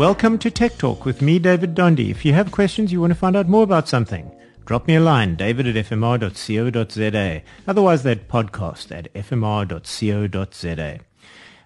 Welcome to Tech Talk with me, David Donde. If you have questions, you want to find out more about something, drop me a line, david at fmr.co.za. Otherwise, that podcast at fmr.co.za.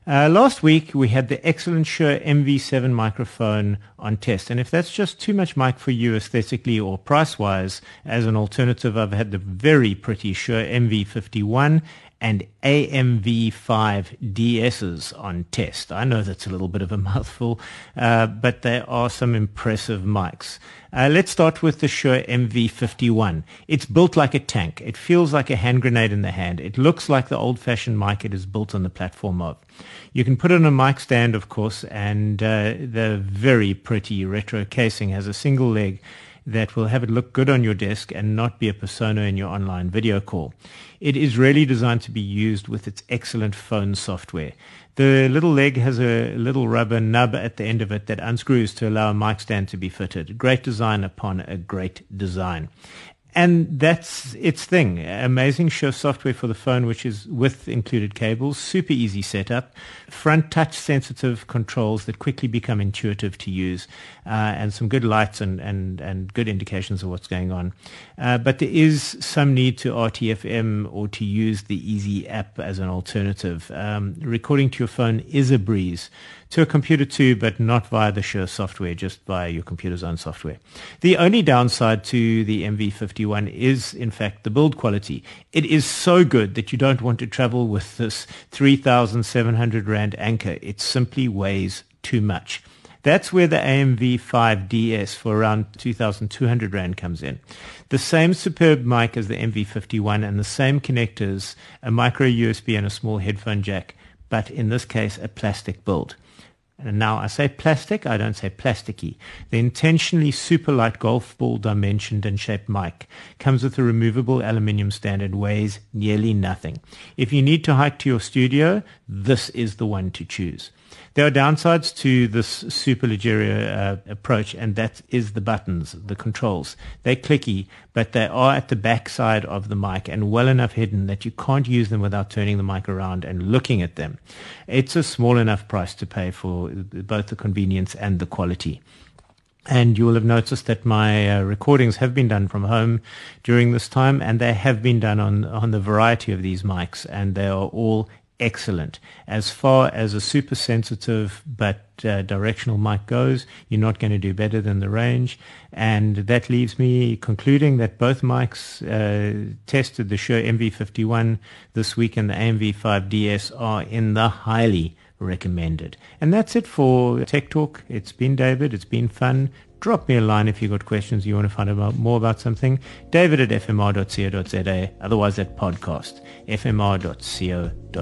Uh, last week, we had the excellent Shure MV7 microphone on test. And if that's just too much mic for you aesthetically or price-wise, as an alternative, I've had the very pretty Shure MV51 and AMV5 DSs on test. I know that's a little bit of a mouthful, uh, but there are some impressive mics. Uh, let's start with the Shure MV51. It's built like a tank. It feels like a hand grenade in the hand. It looks like the old-fashioned mic it is built on the platform of. You can put it on a mic stand, of course, and uh, the very pretty retro casing has a single leg that will have it look good on your desk and not be a persona in your online video call. It is really designed to be used with its excellent phone software. The little leg has a little rubber nub at the end of it that unscrews to allow a mic stand to be fitted. Great design upon a great design and that's its thing. Amazing Shure software for the phone, which is with included cables, super easy setup, front touch sensitive controls that quickly become intuitive to use, uh, and some good lights and, and, and good indications of what's going on. Uh, but there is some need to RTFM or to use the Easy app as an alternative. Um, recording to your phone is a breeze to a computer too, but not via the Shure software, just via your computer's own software. The only downside to the MV51 is, in fact, the build quality. It is so good that you don't want to travel with this 3,700 Rand anchor. It simply weighs too much. That's where the AMV5DS for around 2,200 Rand comes in. The same superb mic as the MV51 and the same connectors, a micro USB and a small headphone jack, but in this case, a plastic build. And now I say plastic, I don't say plasticky. The intentionally super light golf ball dimensioned and shaped mic comes with a removable aluminium stand and weighs nearly nothing. If you need to hike to your studio, this is the one to choose. There are downsides to this super uh, approach, and that is the buttons, the controls. They're clicky, but they are at the back side of the mic and well enough hidden that you can't use them without turning the mic around and looking at them. It's a small enough price to pay for both the convenience and the quality. And you will have noticed that my uh, recordings have been done from home during this time, and they have been done on, on the variety of these mics, and they are all excellent. As far as a super sensitive but uh, directional mic goes, you're not going to do better than the range. And that leaves me concluding that both mics uh, tested the Shure MV51 this week and the AMV5DS are in the highly recommended. And that's it for Tech Talk. It's been David. It's been fun drop me a line if you've got questions you want to find out more about something. David at fmr.co.za. Otherwise, at podcast, fmr.co.za.